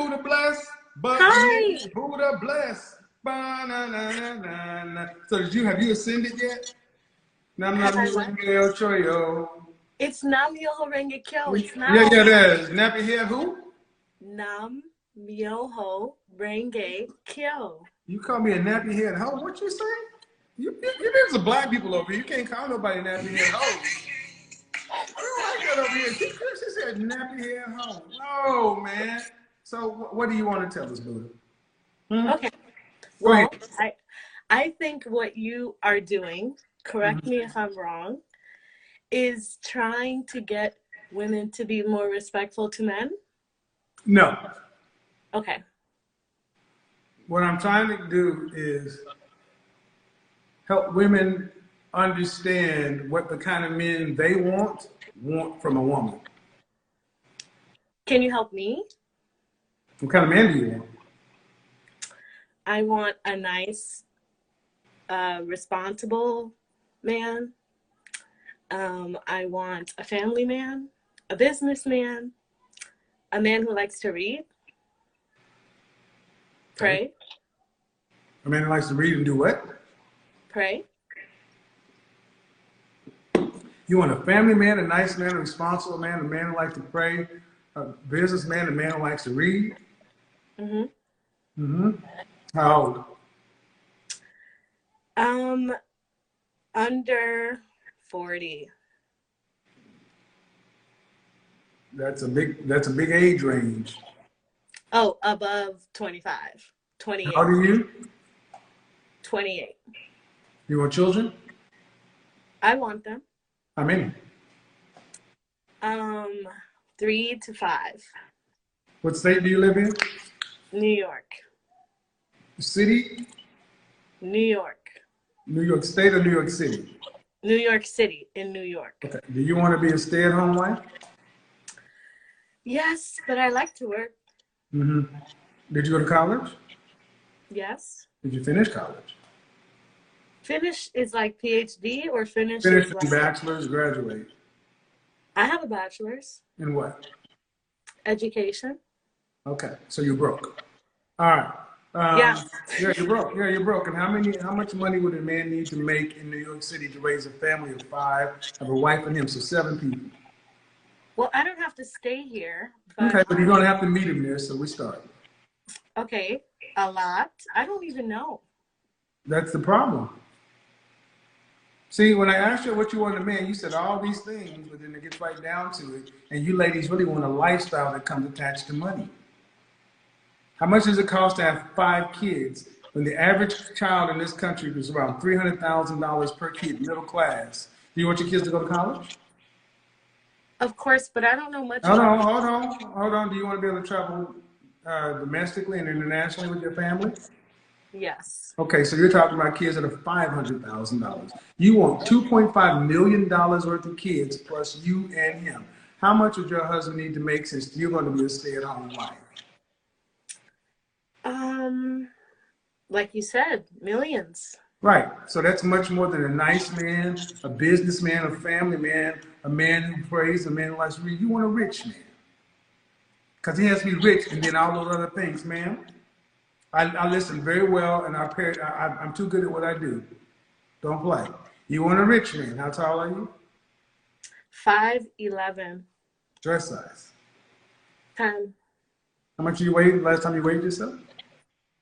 Buddha bless. But Hi. Buddha bless. Ba-na-na-na-na-na. So did you have you ascended yet? Nam nam Have I what? yo choyo. It's Nam Myoho Renge Kyo. It's not. Yeah, yeah, that is. Nappy head who? Nam Myoho Renge Kyo. You call me a nappy head hoe? What you say? You, you, you there's some black people over here. You can't call nobody nappy head hoe. I don't like that over here. She, she said nappy head hoe. No, man. So what do you want to tell us, Buddha? Hmm? Okay. Go. Well, I, I think what you are doing, correct Mm-hmm. me if I'm wrong, is trying to get women to be more respectful to men. No. Okay. What I'm trying to do is help women understand what the kind of men they want want from a woman. Can you help me? What kind of man do you want? I want a nice, uh, responsible man. Um, I want a family man, a businessman, a man who likes to read, pray, A man who likes to read and do what? pray. You want a family man, a nice man, a responsible man, a man who likes to pray, a businessman, a man who likes to read. Hmm Mm-hmm. How old? Um, under 40. That's a big. That's a big age range. Oh, above 25. 28. How old are you? 28. You want children? I want them. How many? Um, three to five. What state do you live in? New York. City? New York. New York State or New York City? New York City in New York. Okay. Do you want to be a stay-at-home wife? Yes, but I like to work. Mm-hmm. Did you go to college? Yes. Did you finish college? Finish is like PhD or finish Finish is like, bachelor's, graduate. I have a bachelor's In what? education. Okay, so you're broke. All right. Um, Yeah. Yeah, you're broke. Yeah, you're broke. And how many? How much money would a man need to make in New York City to raise a family of five, have a wife and him, so seven people? Well, I don't have to stay here, but Okay, but you're gonna have to meet him there. So we start. okay, a lot. I don't even know. That's the problem. See, when I asked you what you want in a man, you said all these things, but then it gets right down to it, and you ladies really want a lifestyle that comes attached to money. How much does it cost to have five kids when the average child in this country is around three hundred thousand dollars per kid, middle class? Do you want your kids to go to college? Of course, but I don't know much. Hold on, hold on, hold on. Do you want to be able to travel uh, domestically and internationally with your family? Yes. Okay, so you're talking about kids that are five hundred thousand dollars. You want two point five million dollars worth of kids plus you and him. How much would your husband need to make since you're going to be a stay-at-home wife? Um, like you said, millions. Right. So that's much more than a nice man, a businessman, a family man, a man who prays, a man who likes to read. You want a rich man. Because he has to be rich and then all those other things, ma'am. I, I listen very well and I, pay, I, I'm too good at what I do. Don't play. You want a rich man. How tall are you? Five eleven. Dress size. Ten. How much do you weighed last time you weighed yourself?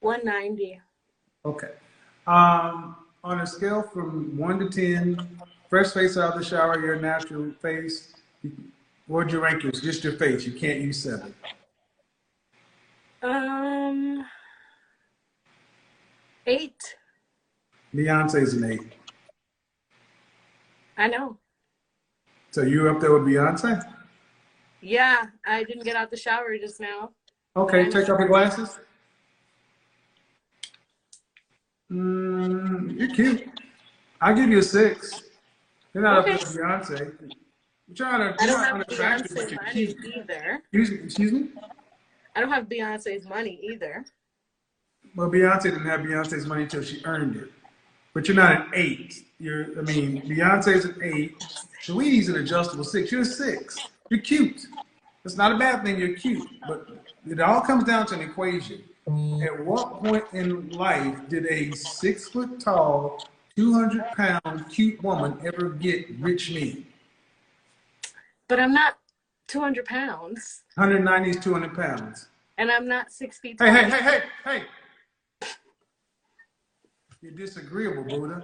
One ninety. Okay. Um, on a scale from one to ten, fresh face out of the shower, your natural face, what would you rank yours? Just your face. You can't use seven. Um, eight. Beyonce's an eight. I know. So you up there with Beyonce? Yeah, I didn't get out the shower just now. Okay, take off your glasses. Mm, you're cute. I'll give you a six. You're not Okay. up with Beyonce. You're trying to. I You're don't not have unattractive, but Beyonce you're money cute. either. Excuse me. Excuse me. I don't have Beyonce's money either. Well, Beyonce didn't have Beyonce's money until she earned it. But you're not an eight. You're, I mean, Beyonce's an eight. Sweetie's an adjustable six. You're a six. You're cute. It's not a bad thing. You're cute. But It all comes down to an equation. Mm. At what point in life did a six foot tall, 200 pound cute woman ever get rich men? But I'm not 200 pounds, 190 is 200 pounds. and I'm not six feet tall. Hey, hey, hey, hey, hey. You're disagreeable, Buddha.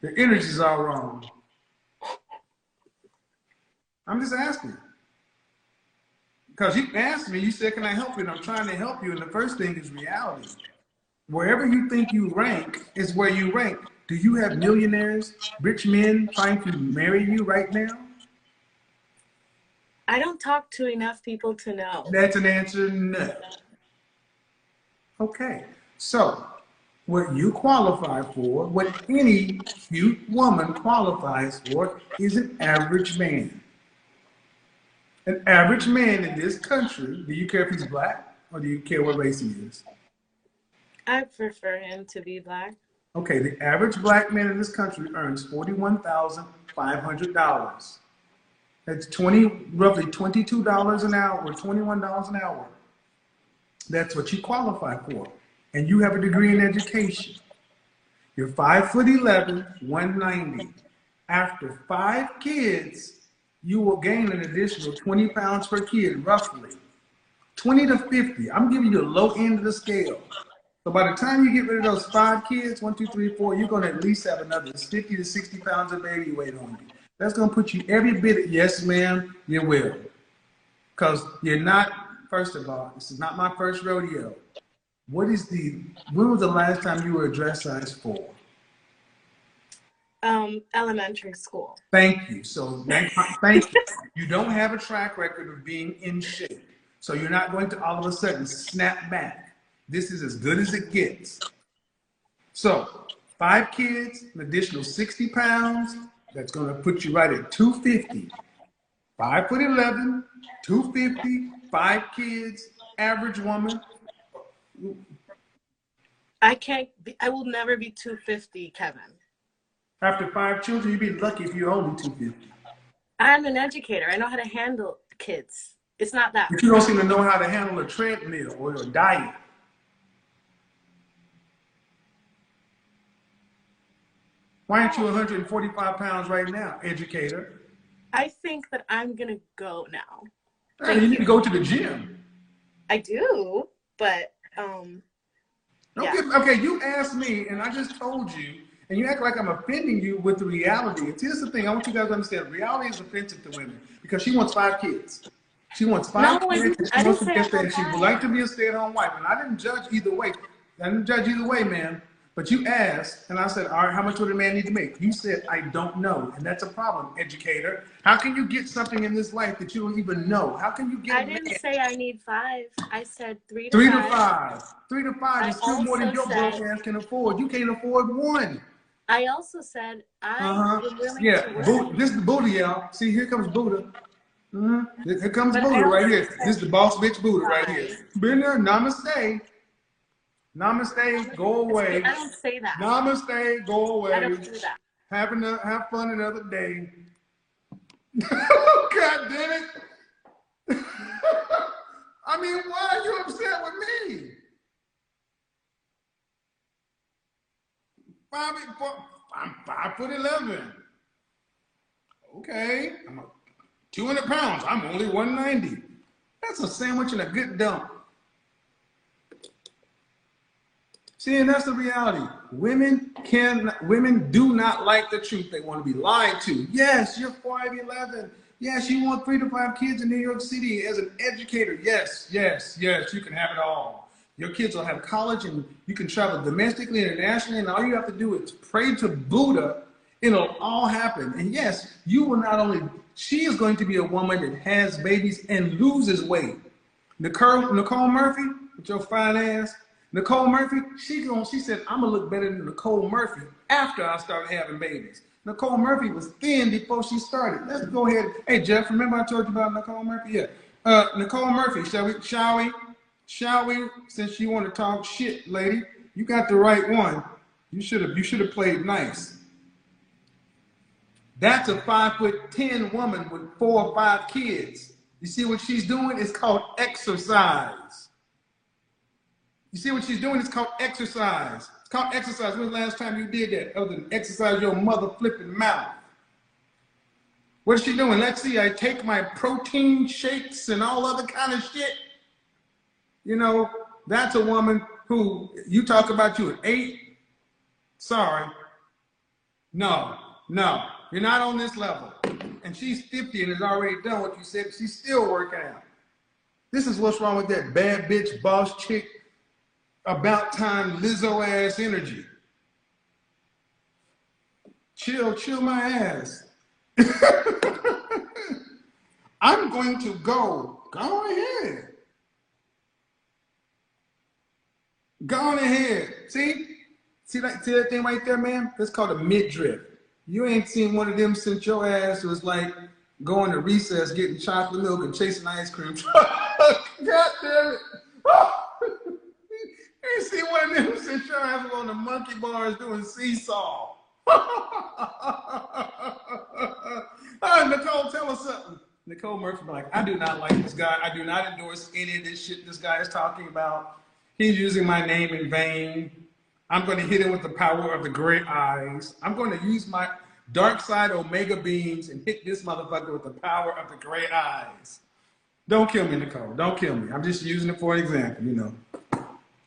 The energy's all wrong. I'm just asking. Because you asked me, you said, Can I help you? And I'm trying to help you. And the first thing is reality. Wherever you think you rank is where you rank. Do you have millionaires, rich men trying to marry you right now? I don't talk to enough people to know. That's an answer no. Okay, so what you qualify for, what any cute woman qualifies for, is an average man. An average man in this country, do you care if he's black or do you care what race he is? I prefer him to be black. Okay, the average black man in this country earns $41,500. That's 20, roughly $22 an hour or $21 an hour. That's what you qualify for. And you have a degree in education. You're five foot 11, 190. After five kids, you will gain an additional 20 pounds per kid, roughly. 20 to 50. I'm giving you the low end of the scale. So by the time you get rid of those five kids, one, two, three, four, you're gonna at least have another 50 to 60 pounds of baby weight on you. That's gonna put you every bit, of, yes, ma'am, you will. Because you're not, first of all, this is not my first rodeo. What is the, when was the last time you were a dress size four? Um, elementary school. Thank you. So thank, thank you. You don't have a track record of being in shape. So you're not going to all of a sudden snap back. This is as good as it gets. So five kids, an additional 60 pounds, that's going to put you right at 250. Five foot 11, 250, five kids, average woman. I can't. Be, I will never be 250, Kevin. After five children, you'd be lucky if you're only 250. I'm an educator. I know how to handle kids. It's not that. But you don't seem to know how to handle a treadmill or a diet. Why aren't you 145 pounds right now, educator? I think that I'm gonna go now. Hey, you need to go to the gym. I do, but um, Don't Yeah. give- okay, you asked me, and I just told you, and you act like I'm offending you with the reality. And here's the thing: I want you guys to understand. Reality is offensive to women because she wants five kids. She wants five No, kids. and She wants to get there. She would like to be a stay-at-home wife, and I didn't judge either way. I didn't judge either way, man. But you asked, and I said, "All right, how much would a man need to make?" You said, "I don't know," and that's a problem, educator. How can you get something in this life that you don't even know? How can you get? I didn't man? say I need five. I said three to Three to five. five. Three to five I is still more than your broke ass can afford. You can't afford one. I also said I Uh-huh. Yeah. Buddha, this is the Buddha, y'all. See, here comes Buddha. hmm Here comes But Buddha right here. said- This is the boss bitch Buddha right here. Been there, namaste. Namaste, go away. I don't say that. Namaste, go away. I don't do that. Have, another, have fun another day. God damn it. I mean, why are you upset with me? Five, four, I'm five foot eleven. Okay, I'm a, 200 pounds. I'm only 190. That's a sandwich and a good dump. See, and that's the reality. Women can, women do not like the truth. They want to be lied to. Yes, you're 5'11. Yes, you want three to five kids in New York City as an educator. Yes, yes, yes, you can have it all. Your kids will have college and you can travel domestically internationally, and all you have to do is pray to Buddha. It'll all happen. And yes, you will not only, she is going to be a woman that has babies and loses weight. Nicole, Nicole Murphy, with your fine ass, Nicole Murphy, she going, she said, I'm gonna look better than Nicole Murphy after I started having babies. Nicole Murphy was thin before she started. Let's go ahead. Hey Jeff, remember I told you about Nicole Murphy? Yeah. Uh, Nicole Murphy, shall we? Shall we? Shall we? Since you want to talk shit, lady, you got the right one. You should have. You should have played nice. That's a five foot ten woman with four or five kids. You see what she's doing? It's called exercise. You see what she's doing? It's called exercise. It's called exercise. When's the last time you did that other than exercise your mother flipping mouth? What is she doing? Let's see. I take my protein shakes and all other kind of shit. You know, that's a woman who you talk about you at eight. Sorry. No, no, you're not on this level. And she's 50 and has already done what you said. She's still working out. This is what's wrong with that bad bitch boss chick about time Lizzo ass energy. Chill, chill my ass. I'm going to go. Go ahead. Go on ahead. See? See that, see that thing right there, man? That's called a midriff. You ain't seen one of them since your ass was like going to recess, getting chocolate milk and chasing ice cream. God damn it. you ain't seen one of them since your ass was on the monkey bars doing seesaw. Ah, Nicole, tell us something. Nicole Murphy, like, I do not like this guy. I do not endorse any of this shit this guy is talking about. He's using my name in vain. I'm going to hit him with the power of the great eyes. I'm going to use my Darkseid omega beams and hit this motherfucker with the power of the great eyes. Don't kill me, Nicole. Don't kill me. I'm just using it for an example, you know.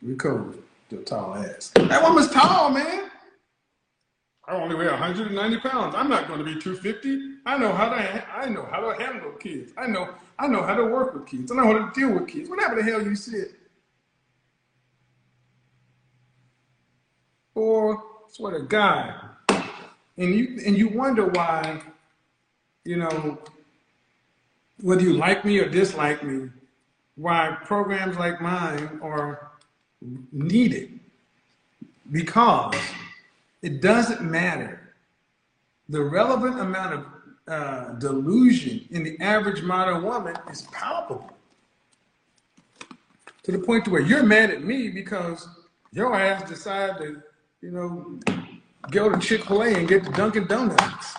We cool. Your tall ass. That woman's tall, man. I only weigh 190 pounds. I'm not going to be 250. I know how to. I know how to handle kids. I know. I know how to work with kids. I know how to deal with kids. Whatever the hell you said. Or swear to God, and you and you wonder why, you know, whether you like me or dislike me, why programs like mine are needed. Because it doesn't matter. The relevant amount of uh, delusion in the average modern woman is palpable. To the point to where you're mad at me because your ass decided to, you know, go to Chick-fil-A and get the Dunkin' Donuts.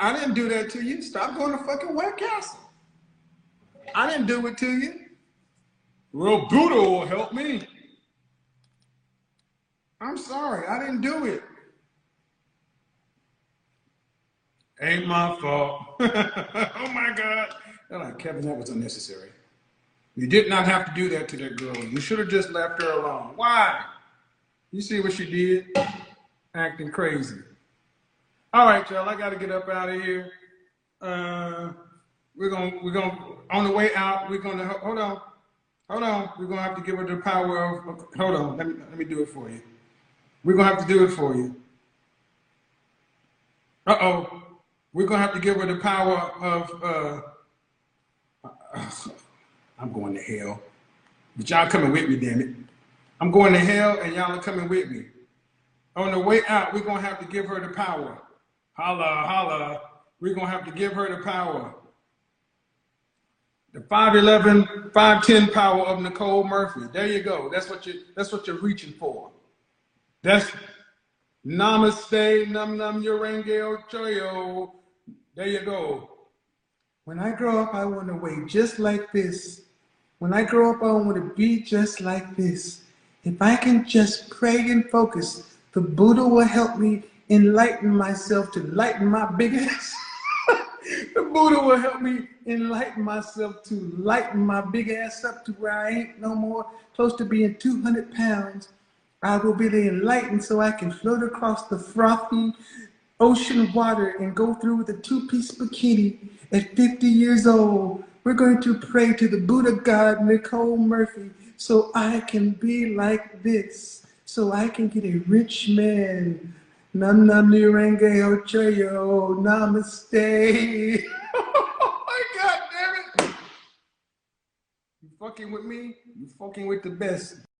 I didn't do that to you. Stop going to fucking White Castle. I didn't do it to you. Well, Buddha will help me. I'm sorry, I didn't do it. Ain't my fault. oh my God. Kevin, that was unnecessary. You did not have to do that to that girl. You should have just left her alone. Why? You see what she did? Acting crazy. All right, y'all. I got to get up out of here. Uh, we're gonna we're gonna on the way out. We're gonna hold on, hold on. We're gonna have to give her the power of. Hold on. Let me let me do it for you. We're gonna have to do it for you. Uh oh. We're gonna have to give her the power of. Uh, I'm going to hell. But y'all coming with me, damn it. I'm going to hell and y'all are coming with me. On the way out, we're gonna have to give her the power. Holla, holla. We're gonna have to give her the power. The 5'11, 5'10 power of Nicole Murphy. There you go. That's what you that's what you're reaching for. That's namaste, num num urenge choyo. There you go. When I grow up, I want to weigh just like this. When I grow up, I want to be just like this. If I can just pray and focus, the Buddha will help me enlighten myself to lighten my big ass. the Buddha will help me enlighten myself to lighten my big ass up to where I ain't no more close to being 200 pounds. I will be enlightened so I can float across the frothy ocean water and go through with a two-piece bikini at 50 years old. We're going to pray to the Buddha God, Nicole Murphy, so I can be like this, so I can get a rich man. Nam nam nirenge ochoyo, namaste. oh my God damn it! You fucking with me? You fucking with the best.